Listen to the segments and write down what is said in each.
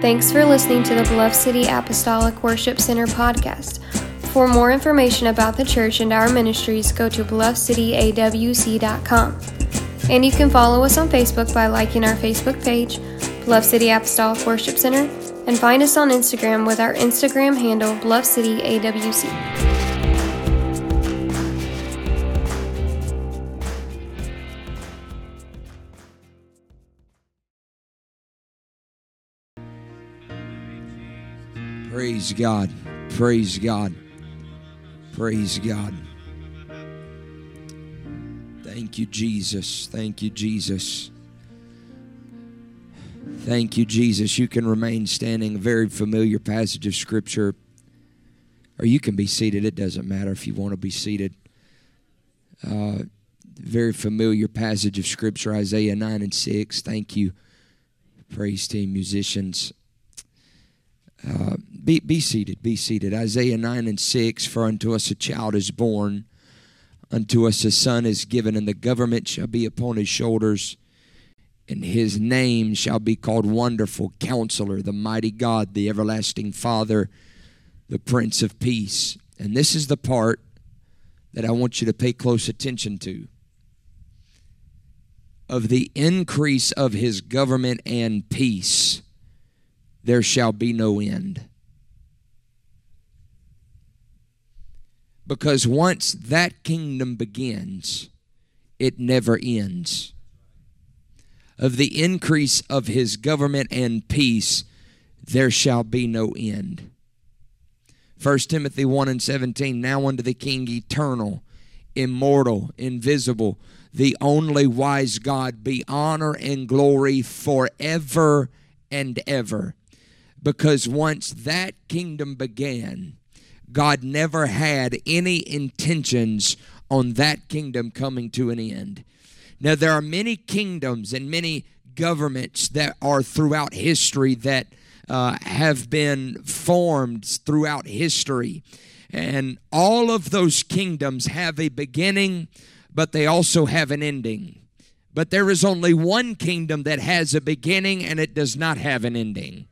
Thanks for listening to the Bluff City Apostolic Worship Center podcast. For more information about the church and our ministries, go to bluffcityawc.com. And you can follow us on Facebook by liking our Facebook page, Bluff City Apostolic Worship Center, and find us on Instagram with our Instagram handle, Bluff City AWC. Praise God. Praise God. Praise God. Thank you, Jesus. Thank you, Jesus. Thank you, Jesus. You can remain standing. A very familiar passage of Scripture. Or you can be seated. It doesn't matter if you want to be seated. Uh, very familiar passage of Scripture, Isaiah 9 and 6. Thank you, praise team musicians. Uh, be, be seated, be seated. Isaiah 9 and 6 For unto us a child is born, unto us a son is given, and the government shall be upon his shoulders, and his name shall be called Wonderful Counselor, the Mighty God, the Everlasting Father, the Prince of Peace. And this is the part that I want you to pay close attention to. Of the increase of his government and peace there shall be no end. Because once that kingdom begins, it never ends. Of the increase of his government and peace, there shall be no end. 1 Timothy 1 and 17 Now unto the King eternal, immortal, invisible, the only wise God, be honor and glory forever and ever because once that kingdom began, God never had any intentions on that kingdom coming to an end. Now, there are many kingdoms and many governments that are throughout history that uh, have been formed throughout history. And all of those kingdoms have a beginning, but they also have an ending. But there is only one kingdom that has a beginning and it does not have an ending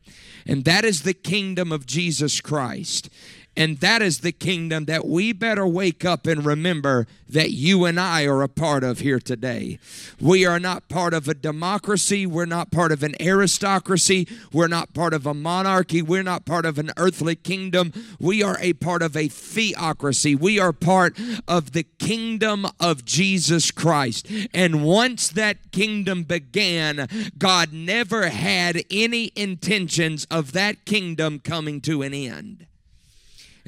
and that is the kingdom of Jesus Christ. And that is the kingdom that we better wake up and remember that you and I are a part of here today. We are not part of a democracy. We're not part of an aristocracy. We're not part of a monarchy. We're not part of an earthly kingdom. We are a part of a theocracy. We are part of the kingdom of Jesus Christ. And once that kingdom began, God never had any intentions of that kingdom coming to an end.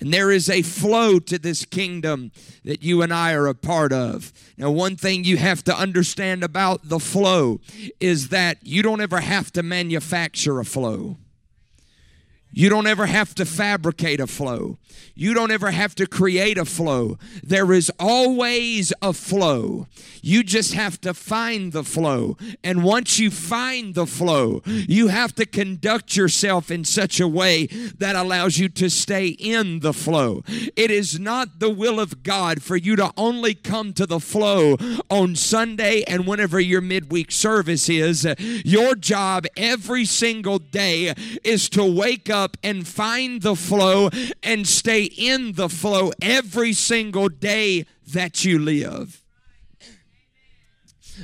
And there is a flow to this kingdom that you and I are a part of. Now, one thing you have to understand about the flow is that you don't ever have to manufacture a flow. You don't ever have to fabricate a flow. You don't ever have to create a flow. There is always a flow. You just have to find the flow. And once you find the flow, you have to conduct yourself in such a way that allows you to stay in the flow. It is not the will of God for you to only come to the flow on Sunday and whenever your midweek service is. Your job every single day is to wake up up and find the flow and stay in the flow every single day that you live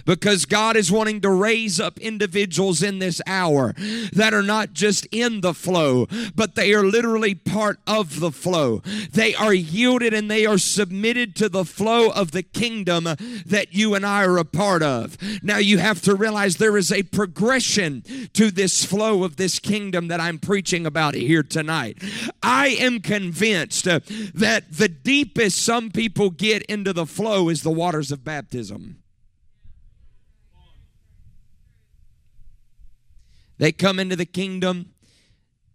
because God is wanting to raise up individuals in this hour that are not just in the flow, but they are literally part of the flow. They are yielded and they are submitted to the flow of the kingdom that you and I are a part of. Now you have to realize there is a progression to this flow of this kingdom that I'm preaching about here tonight. I am convinced that the deepest some people get into the flow is the waters of baptism. They come into the kingdom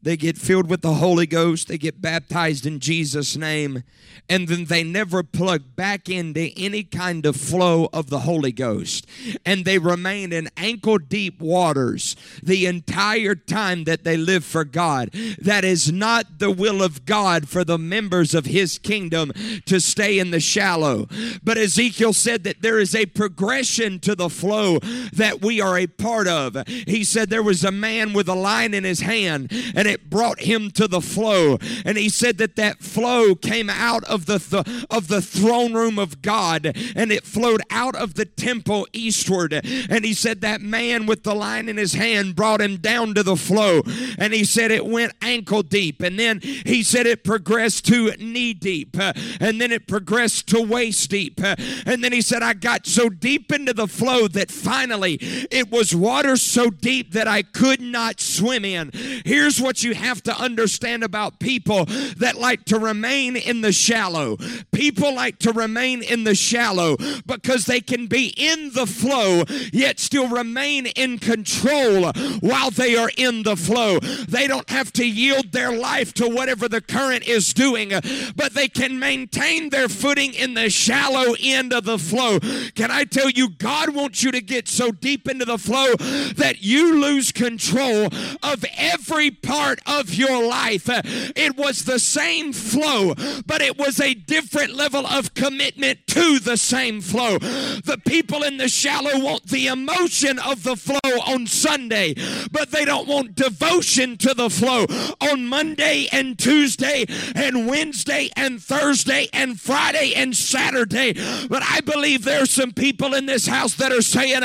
they get filled with the Holy Ghost, they get baptized in Jesus' name, and then they never plug back into any kind of flow of the Holy Ghost. And they remain in ankle deep waters the entire time that they live for God. That is not the will of God for the members of His kingdom to stay in the shallow. But Ezekiel said that there is a progression to the flow that we are a part of. He said there was a man with a line in his hand, and it brought him to the flow. And he said that that flow came out of the th- of the throne room of God, and it flowed out of the temple eastward. And he said that man with the line in his hand brought him down to the flow. And he said it went ankle deep, and then he said it progressed to knee deep, and then it progressed to waist deep, and then he said I got so deep into the flow that finally it was water so deep that I could not swim in. Here's what you have to understand about people that like to remain in the shallow. People like to remain in the shallow because they can be in the flow yet still remain in control while they are in the flow. They don't have to yield their life to whatever the current is doing, but they can maintain their footing in the shallow end of the flow. Can I tell you, God wants you to get so deep into the flow that you lose control of every part of your life. It was the same flow, but it was a different level of commitment to the same flow. The people in the shallow want the emotion of the flow on Sunday, but they don't want devotion to the flow on Monday and Tuesday and Wednesday and Thursday and Friday and Saturday. But I believe there's some people in this house that are saying,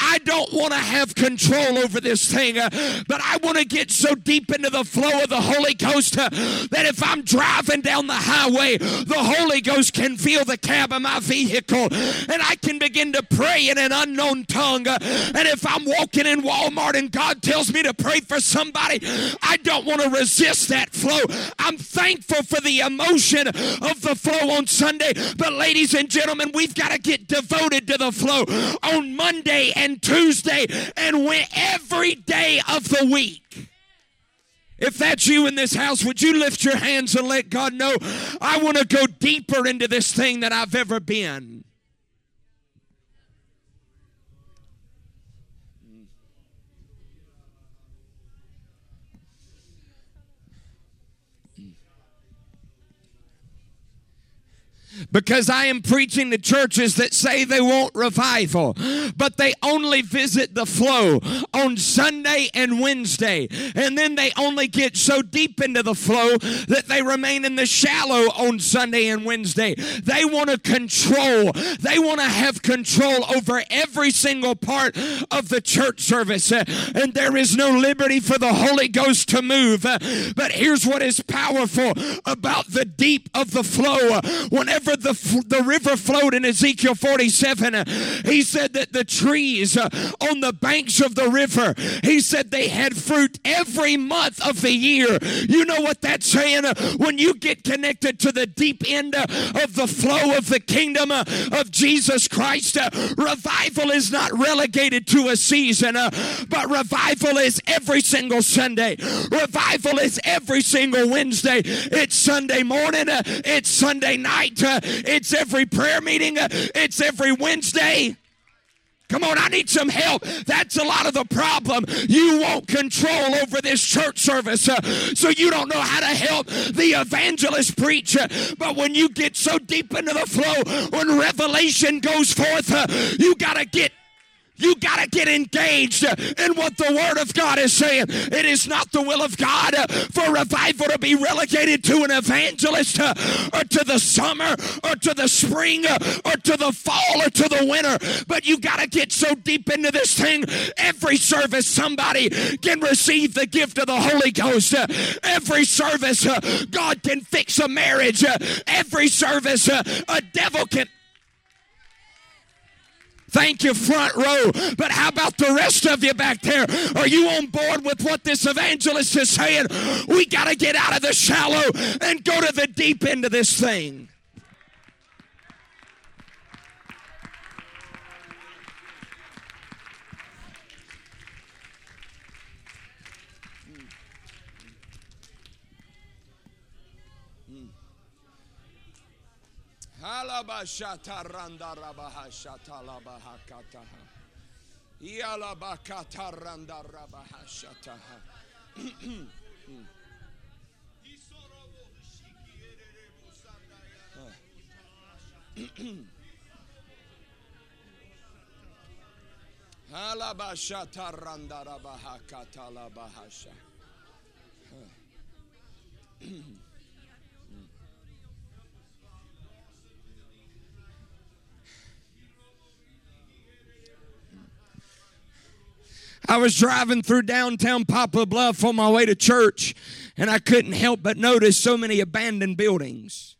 I don't want to have control over this thing, uh, but I want to get so deep the flow of the Holy Ghost uh, that if I'm driving down the highway, the Holy Ghost can feel the cab of my vehicle and I can begin to pray in an unknown tongue. Uh, and if I'm walking in Walmart and God tells me to pray for somebody, I don't want to resist that flow. I'm thankful for the emotion of the flow on Sunday. But, ladies and gentlemen, we've got to get devoted to the flow on Monday and Tuesday and every day of the week. If that's you in this house, would you lift your hands and let God know I want to go deeper into this thing than I've ever been? Because I am preaching to churches that say they want revival, but they only visit the flow on Sunday and Wednesday. And then they only get so deep into the flow that they remain in the shallow on Sunday and Wednesday. They want to control, they want to have control over every single part of the church service. And there is no liberty for the Holy Ghost to move. But here's what is powerful about the deep of the flow. Whenever whenever the, the river flowed in Ezekiel 47, uh, he said that the trees uh, on the banks of the river, he said they had fruit every month of the year. You know what that's saying? When you get connected to the deep end uh, of the flow of the kingdom uh, of Jesus Christ, revival is not relegated to a season, but revival is every single Sunday. Revival is every single Wednesday. It's Sunday morning. it's Sunday night. It's every prayer meeting, it's every Wednesday. Come on, I need some help. That's a lot of the problem. You want control over this church service, uh, so you don't know how to help the evangelist preach. Uh, but when you get so deep into the flow, when revelation goes forth, uh, you got to get you got to get engaged in what the Word of God is saying. It is not the will of God for revival to be relegated to an evangelist or to the summer or to the spring or to the fall or to the winter. But you got to get so deep into this thing. Every service, somebody can receive the gift of the Holy Ghost. Every service, God can fix a marriage. Every service, a devil can Thank you, front row. But how about the rest of you back there? Are you on board with what this evangelist is saying? We got to get out of the shallow and go to the deep end of this thing. Mm randa rabahashata labahakataha. Yalabakata randa rabahashataha. Alabashata randa rabahakata labahasha. I was driving through downtown Poplar Bluff on my way to church, and I couldn't help but notice so many abandoned buildings.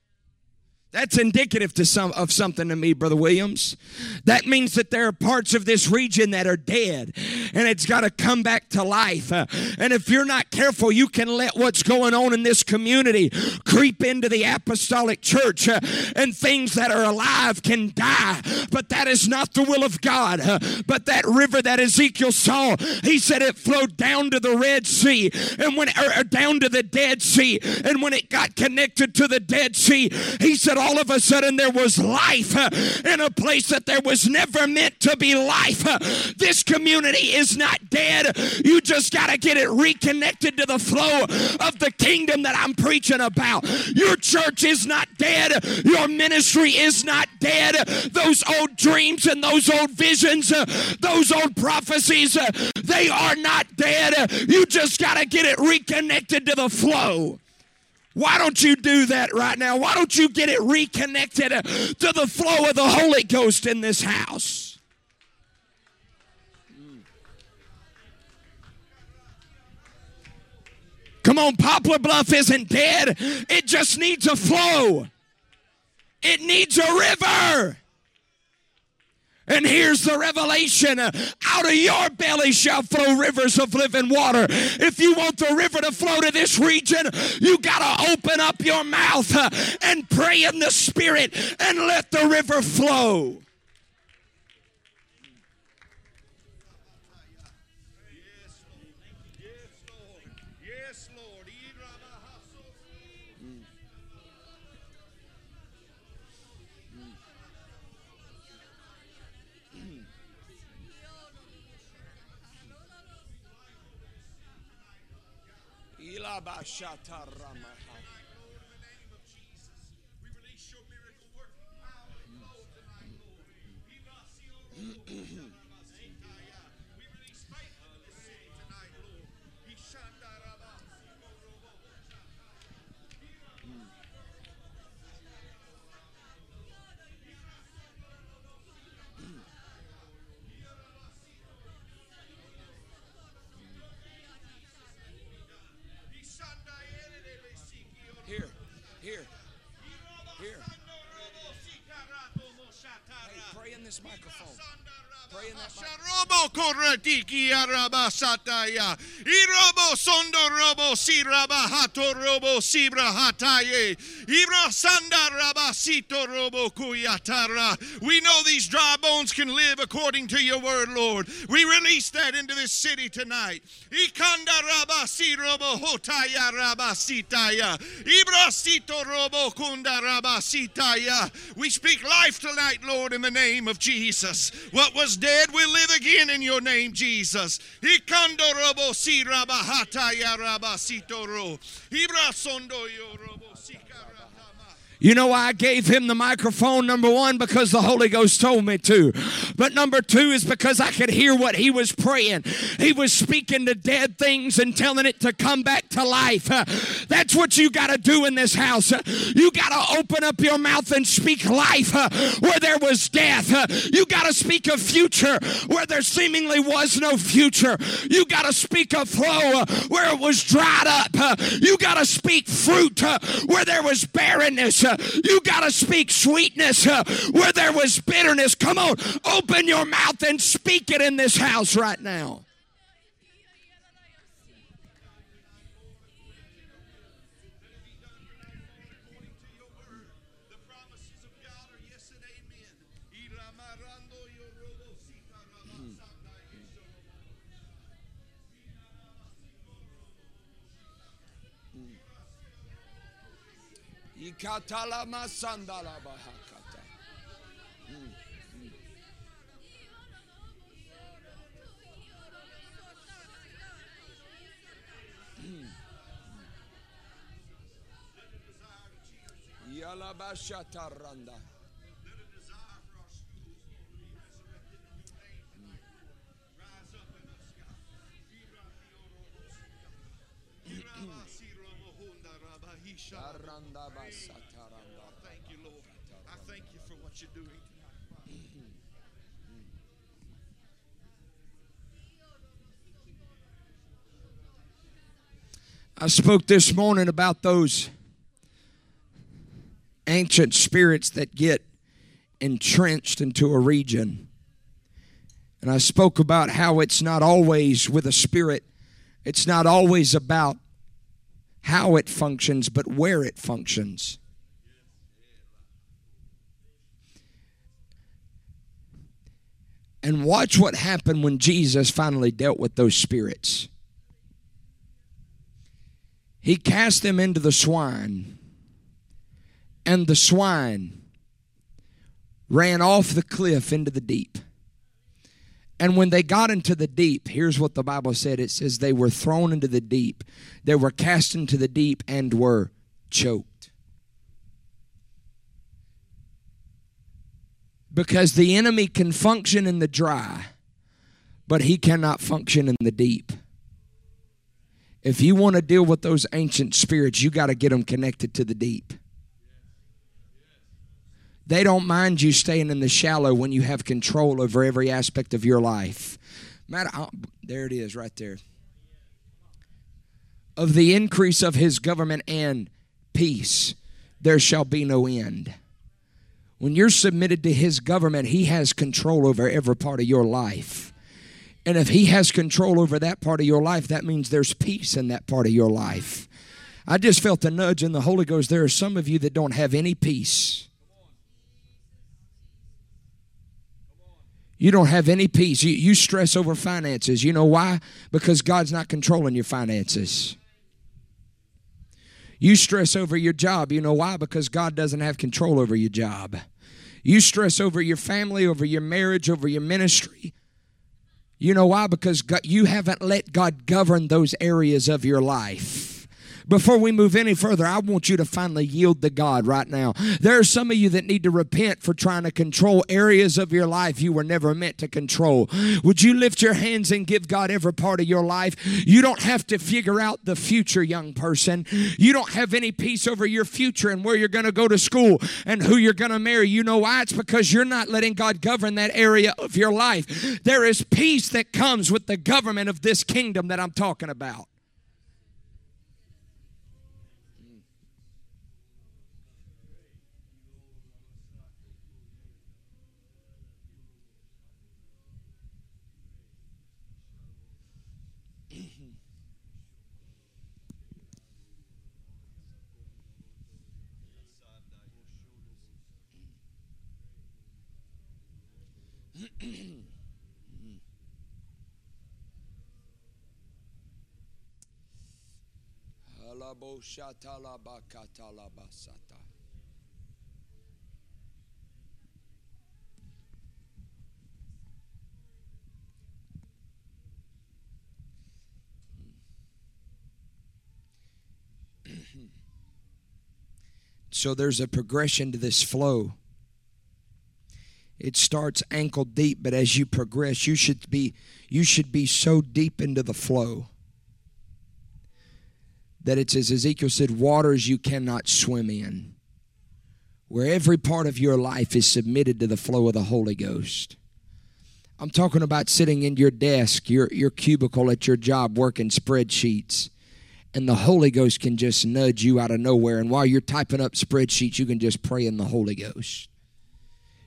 That's indicative to some of something to me, Brother Williams. That means that there are parts of this region that are dead and it's got to come back to life. Uh, and if you're not careful, you can let what's going on in this community creep into the apostolic church uh, and things that are alive can die. But that is not the will of God. Uh, but that river that Ezekiel saw, he said it flowed down to the Red Sea and when or, or down to the Dead Sea. And when it got connected to the Dead Sea, he said all of a sudden there was life uh, in a place that there was never meant to be life. Uh, This community is not dead. You just got to get it reconnected to the flow of the kingdom that I'm preaching about. Your church is not dead. Your ministry is not dead. Those old dreams and those old visions, uh, those old prophecies, they are not dead. You just got to get it reconnected to the flow. Why don't you do that right now? Why don't you get it reconnected uh, to the flow of the Holy Ghost in this house? Come on, Poplar Bluff isn't dead. It just needs a flow. It needs a river. And here's the revelation out of your belly shall flow rivers of living water. If you want the river to flow to this region, you got to open up your mouth and pray in the Spirit and let the river flow. We koratiki arabasataya. Irobo sondo robo siraba hato robo sibra We know these dry bones can live according to your word, Lord. We release that into this city tonight. We speak life tonight, Lord, in the name of Jesus. What was dead will live again in your name, Jesus. Ikando robo si rabahata ya rabasito ro. Ibra sondo yo robo si karatama. You know why I gave him the microphone? Number one, because the Holy Ghost told me to. But number two is because I could hear what he was praying. He was speaking to dead things and telling it to come back to life. Uh, That's what you got to do in this house. Uh, You got to open up your mouth and speak life uh, where there was death. You got to speak a future where there seemingly was no future. You got to speak a flow where it was dried up. You got to speak fruit where there was barrenness. Uh, You got to speak sweetness uh, where there was bitterness. Come on, open your mouth and speak it in this house right now. katalama sandalaba hakata. Hmm, hmm. hmm, Yalaba şatarranda. Thank you, Lord. I thank you for what you're doing. I spoke this morning about those ancient spirits that get entrenched into a region. And I spoke about how it's not always with a spirit, it's not always about how it functions, but where it functions. And watch what happened when Jesus finally dealt with those spirits. He cast them into the swine, and the swine ran off the cliff into the deep. And when they got into the deep, here's what the Bible said it says they were thrown into the deep, they were cast into the deep and were choked. Because the enemy can function in the dry, but he cannot function in the deep. If you want to deal with those ancient spirits, you got to get them connected to the deep. They don't mind you staying in the shallow when you have control over every aspect of your life. Matter, there it is, right there. Of the increase of his government and peace, there shall be no end. When you're submitted to his government, he has control over every part of your life. And if he has control over that part of your life, that means there's peace in that part of your life. I just felt a nudge in the Holy Ghost. There are some of you that don't have any peace. You don't have any peace. You, you stress over finances. You know why? Because God's not controlling your finances. You stress over your job. You know why? Because God doesn't have control over your job. You stress over your family, over your marriage, over your ministry. You know why? Because God, you haven't let God govern those areas of your life. Before we move any further, I want you to finally yield to God right now. There are some of you that need to repent for trying to control areas of your life you were never meant to control. Would you lift your hands and give God every part of your life? You don't have to figure out the future, young person. You don't have any peace over your future and where you're going to go to school and who you're going to marry. You know why? It's because you're not letting God govern that area of your life. There is peace that comes with the government of this kingdom that I'm talking about. So there's a progression to this flow. It starts ankle deep, but as you progress, you should be you should be so deep into the flow that it's as Ezekiel said, waters you cannot swim in. Where every part of your life is submitted to the flow of the Holy Ghost. I'm talking about sitting in your desk, your, your cubicle at your job, working spreadsheets, and the Holy Ghost can just nudge you out of nowhere. And while you're typing up spreadsheets, you can just pray in the Holy Ghost.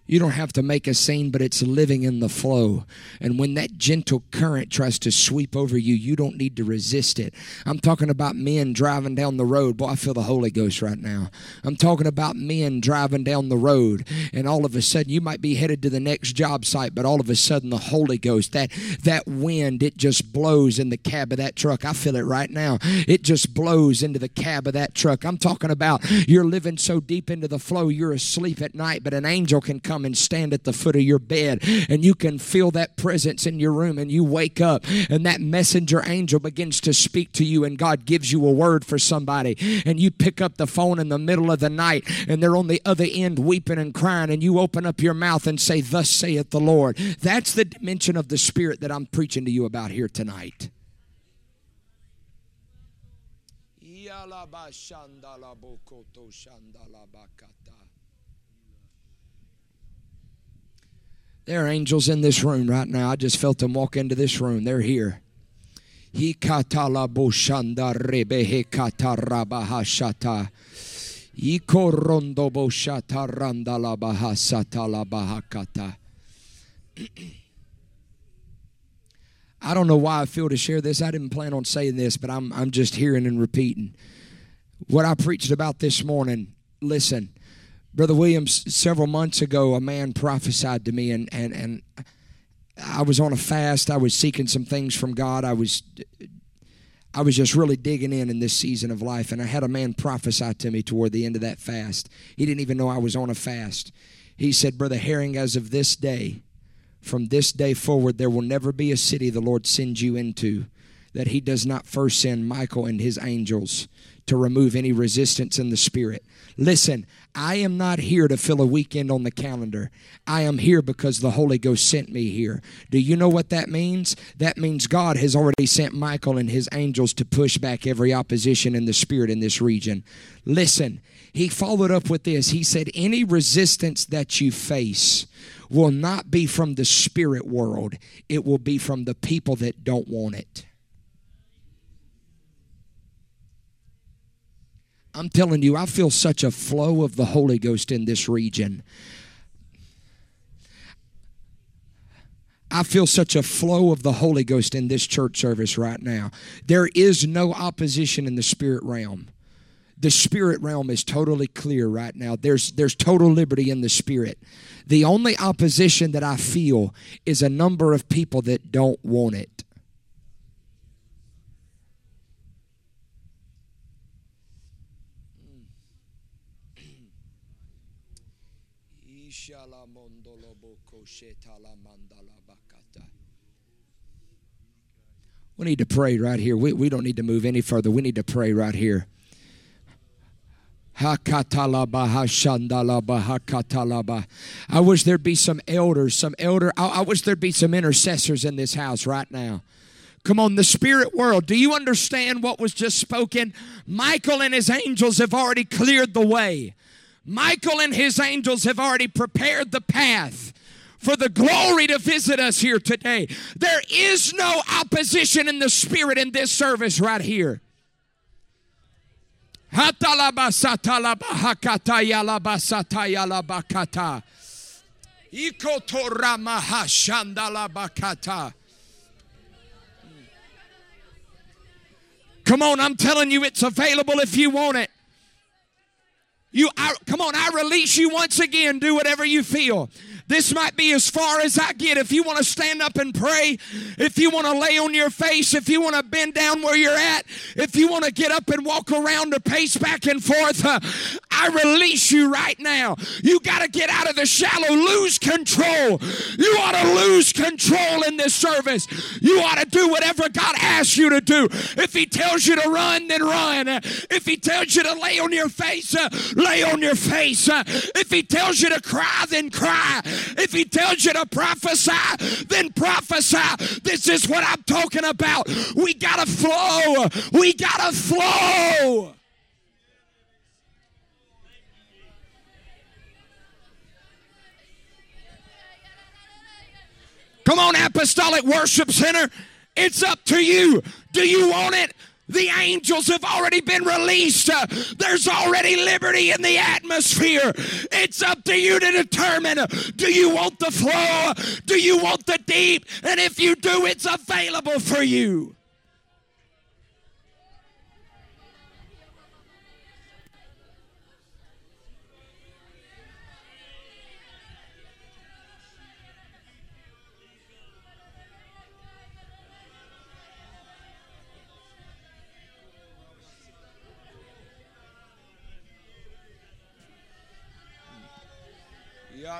You don't have to make a scene, but it's living in the flow. And when that gentle current tries to sweep over you, you don't need to resist it. I'm talking about men driving down the road. Boy, I feel the Holy Ghost right now. I'm talking about men driving down the road, and all of a sudden you might be headed to the next job site, but all of a sudden the Holy Ghost, that that wind, it just blows in the cab of that truck. I feel it right now. It just blows into the cab of that truck. I'm talking about you're living so deep into the flow, you're asleep at night, but an angel can come come and stand at the foot of your bed and you can feel that presence in your room and you wake up and that messenger angel begins to speak to you and God gives you a word for somebody and you pick up the phone in the middle of the night and they're on the other end weeping and crying and you open up your mouth and say, Thus saith the Lord. That's the dimension of the Spirit that I'm preaching to you about here tonight. There are angels in this room right now. I just felt them walk into this room. They're here. I don't know why I feel to share this. I didn't plan on saying this, but I'm, I'm just hearing and repeating. What I preached about this morning, listen, Brother Williams, several months ago, a man prophesied to me, and, and, and I was on a fast. I was seeking some things from God. I was I was just really digging in in this season of life, and I had a man prophesy to me toward the end of that fast. He didn't even know I was on a fast. He said, Brother Herring, as of this day, from this day forward, there will never be a city the Lord sends you into that He does not first send Michael and His angels to remove any resistance in the spirit. Listen, I am not here to fill a weekend on the calendar. I am here because the Holy Ghost sent me here. Do you know what that means? That means God has already sent Michael and his angels to push back every opposition in the spirit in this region. Listen, he followed up with this. He said, Any resistance that you face will not be from the spirit world, it will be from the people that don't want it. I'm telling you, I feel such a flow of the Holy Ghost in this region. I feel such a flow of the Holy Ghost in this church service right now. There is no opposition in the spirit realm. The spirit realm is totally clear right now. There's there's total liberty in the spirit. The only opposition that I feel is a number of people that don't want it. We need to pray right here. We, we don't need to move any further. We need to pray right here. I wish there'd be some elders, some elder. I, I wish there'd be some intercessors in this house right now. Come on, the spirit world. Do you understand what was just spoken? Michael and his angels have already cleared the way. Michael and his angels have already prepared the path for the glory to visit us here today. There is no opposition in the spirit in this service right here. Come on, I'm telling you, it's available if you want it. You, I, come on, I release you once again. Do whatever you feel. This might be as far as I get. If you want to stand up and pray, if you want to lay on your face, if you want to bend down where you're at, if you want to get up and walk around or pace back and forth, uh, I release you right now. You got to get out of the shallow, lose control. You ought to lose control in this service. You ought to do whatever God asks you to do. If He tells you to run, then run. If He tells you to lay on your face, uh, lay on your face. Uh, if He tells you to cry, then cry. If he tells you to prophesy, then prophesy. This is what I'm talking about. We got to flow. We got to flow. Come on, Apostolic Worship Center. It's up to you. Do you want it? The angels have already been released. There's already liberty in the atmosphere. It's up to you to determine do you want the flow? Do you want the deep? And if you do, it's available for you.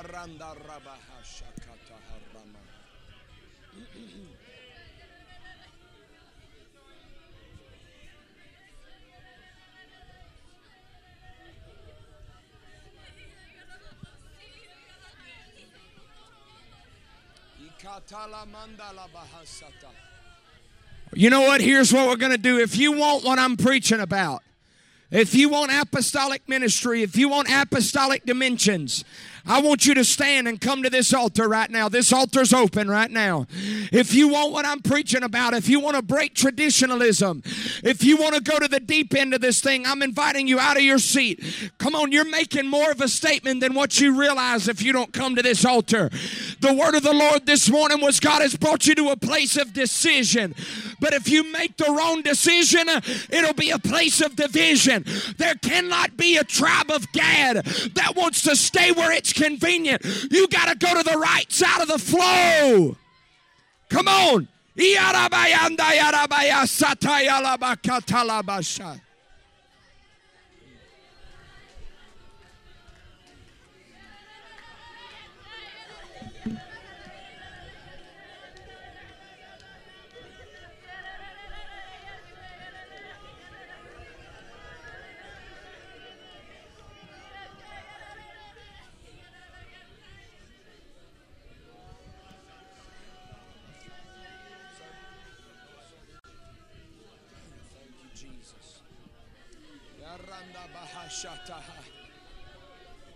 Rabaha shakata harama. You know what? Here's what we're going to do. If you want what I'm preaching about, if you want apostolic ministry, if you want apostolic dimensions, I want you to stand and come to this altar right now. This altar's open right now. If you want what I'm preaching about, if you want to break traditionalism, if you want to go to the deep end of this thing, I'm inviting you out of your seat. Come on, you're making more of a statement than what you realize if you don't come to this altar. The word of the Lord this morning was God has brought you to a place of decision. But if you make the wrong decision, it'll be a place of division. There cannot be a tribe of Gad that wants to stay where it's convenient. You got to go to the right side of the flow. Come on.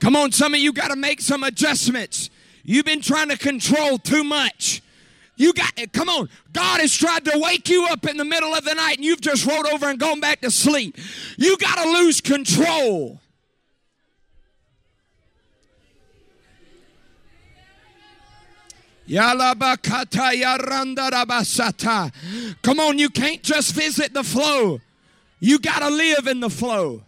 Come on, some of you got to make some adjustments. You've been trying to control too much. You got come on. God has tried to wake you up in the middle of the night and you've just rolled over and gone back to sleep. You got to lose control. Come on, you can't just visit the flow. You got to live in the flow.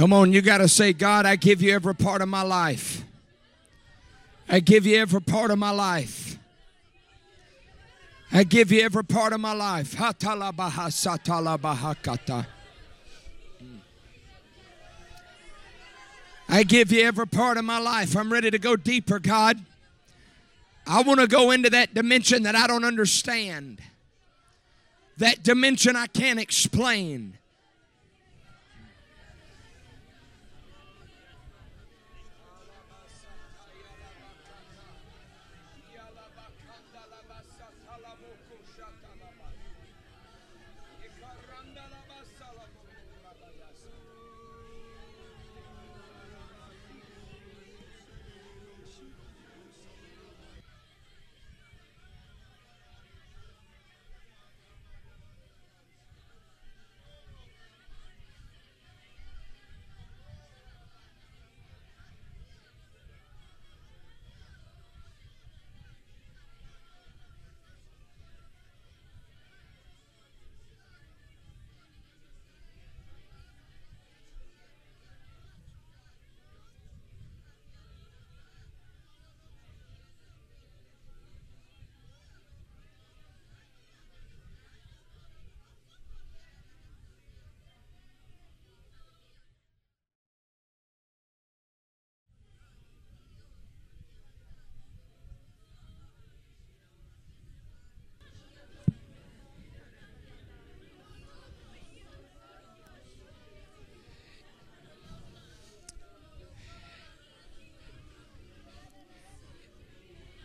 Come on, you got to say, God, I give you every part of my life. I give you every part of my life. I give you every part of my life. I give you every part of my life. I'm ready to go deeper, God. I want to go into that dimension that I don't understand, that dimension I can't explain.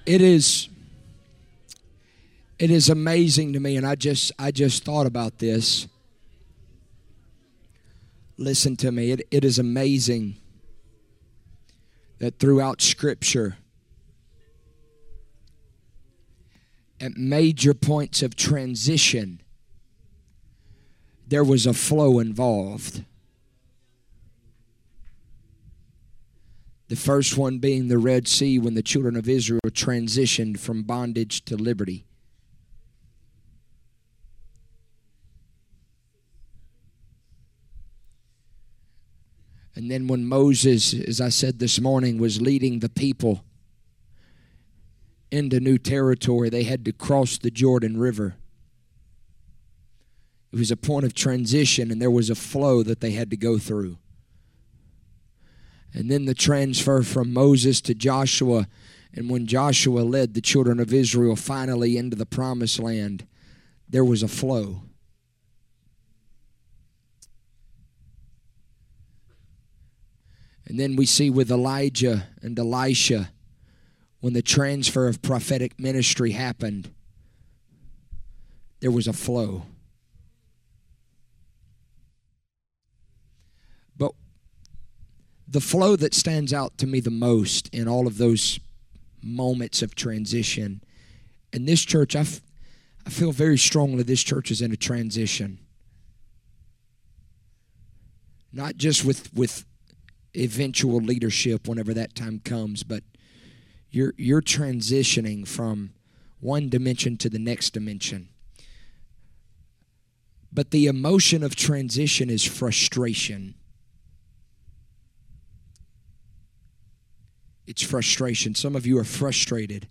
It is it is amazing to me and I just I just thought about this. Listen to me. It, it is amazing that throughout scripture at major points of transition there was a flow involved. The first one being the Red Sea when the children of Israel transitioned from bondage to liberty. And then when Moses, as I said this morning, was leading the people into new territory, they had to cross the Jordan River. It was a point of transition, and there was a flow that they had to go through. And then the transfer from Moses to Joshua, and when Joshua led the children of Israel finally into the promised land, there was a flow. And then we see with Elijah and Elisha, when the transfer of prophetic ministry happened, there was a flow. The flow that stands out to me the most in all of those moments of transition, and this church, I, f- I feel very strongly this church is in a transition. Not just with, with eventual leadership whenever that time comes, but you're you're transitioning from one dimension to the next dimension. But the emotion of transition is frustration. It's frustration. Some of you are frustrated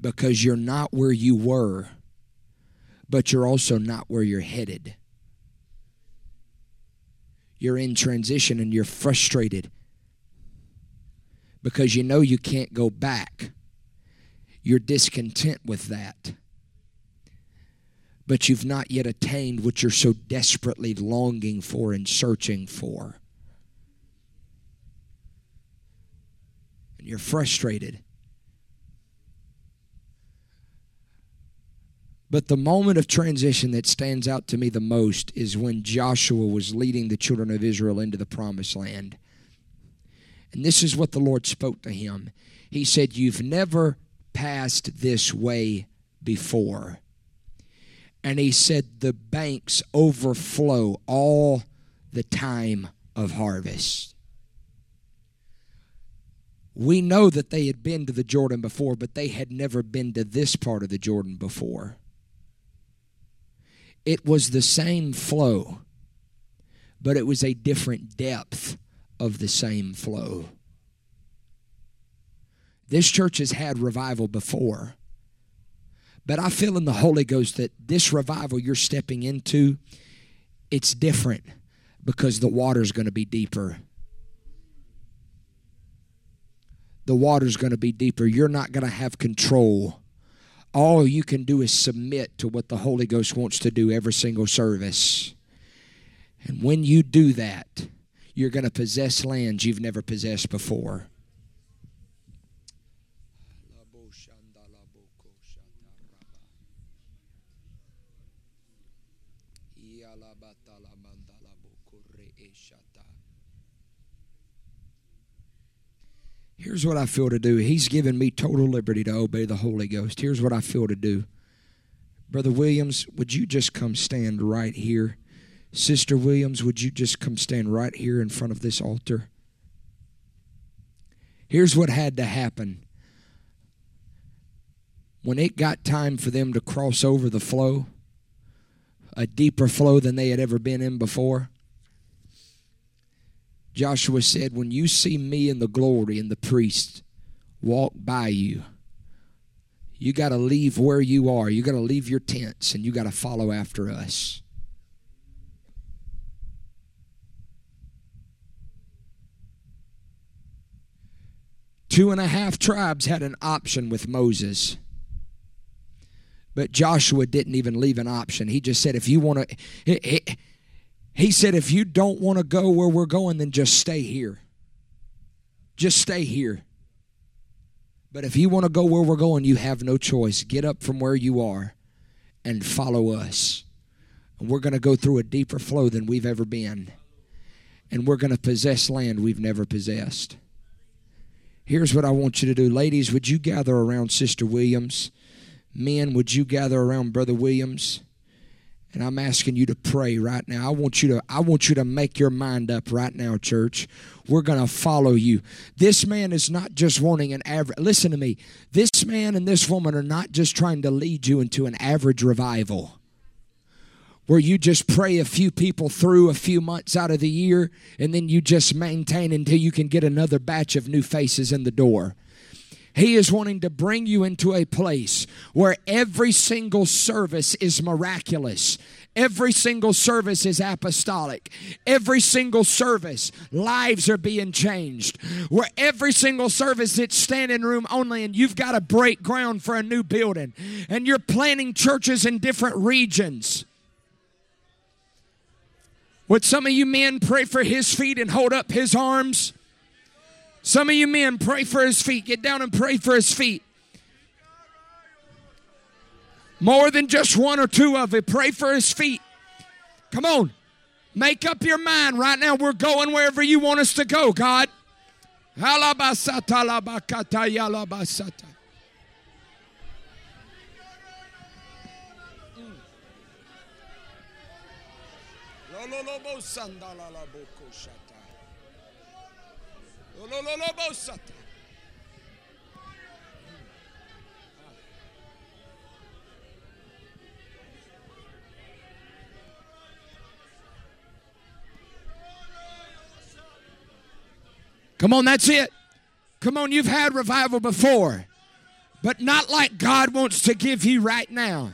because you're not where you were, but you're also not where you're headed you're in transition and you're frustrated because you know you can't go back. You're discontent with that. But you've not yet attained what you're so desperately longing for and searching for. You're frustrated. But the moment of transition that stands out to me the most is when Joshua was leading the children of Israel into the promised land. And this is what the Lord spoke to him. He said, You've never passed this way before. And he said, The banks overflow all the time of harvest. We know that they had been to the Jordan before, but they had never been to this part of the Jordan before. It was the same flow, but it was a different depth of the same flow. This church has had revival before, but I feel in the Holy Ghost that this revival you're stepping into, it's different because the water's going to be deeper. The water's going to be deeper. You're not going to have control all you can do is submit to what the Holy Ghost wants to do every single service. And when you do that, you're going to possess lands you've never possessed before. Here's what I feel to do. He's given me total liberty to obey the Holy Ghost. Here's what I feel to do. Brother Williams, would you just come stand right here? Sister Williams, would you just come stand right here in front of this altar? Here's what had to happen. When it got time for them to cross over the flow, a deeper flow than they had ever been in before, Joshua said, When you see me in the glory and the priest walk by you, you got to leave where you are. You got to leave your tents and you got to follow after us. Two and a half tribes had an option with Moses. But Joshua didn't even leave an option. He just said, if you want to, he said, if you don't want to go where we're going, then just stay here. Just stay here. But if you want to go where we're going, you have no choice. Get up from where you are and follow us. And we're going to go through a deeper flow than we've ever been. And we're going to possess land we've never possessed. Here's what I want you to do. Ladies, would you gather around Sister Williams? Men, would you gather around Brother Williams? And I'm asking you to pray right now. I want you to I want you to make your mind up right now, church. We're going to follow you. This man is not just wanting an average Listen to me. This man and this woman are not just trying to lead you into an average revival where you just pray a few people through a few months out of the year and then you just maintain until you can get another batch of new faces in the door. He is wanting to bring you into a place where every single service is miraculous. Every single service is apostolic. Every single service, lives are being changed. Where every single service, it's standing room only, and you've got to break ground for a new building. And you're planning churches in different regions. Would some of you men pray for his feet and hold up his arms? Some of you men pray for his feet. Get down and pray for his feet. More than just one or two of it. Pray for his feet. Come on. Make up your mind right now. We're going wherever you want us to go, God. Come on, that's it. Come on, you've had revival before, but not like God wants to give you right now.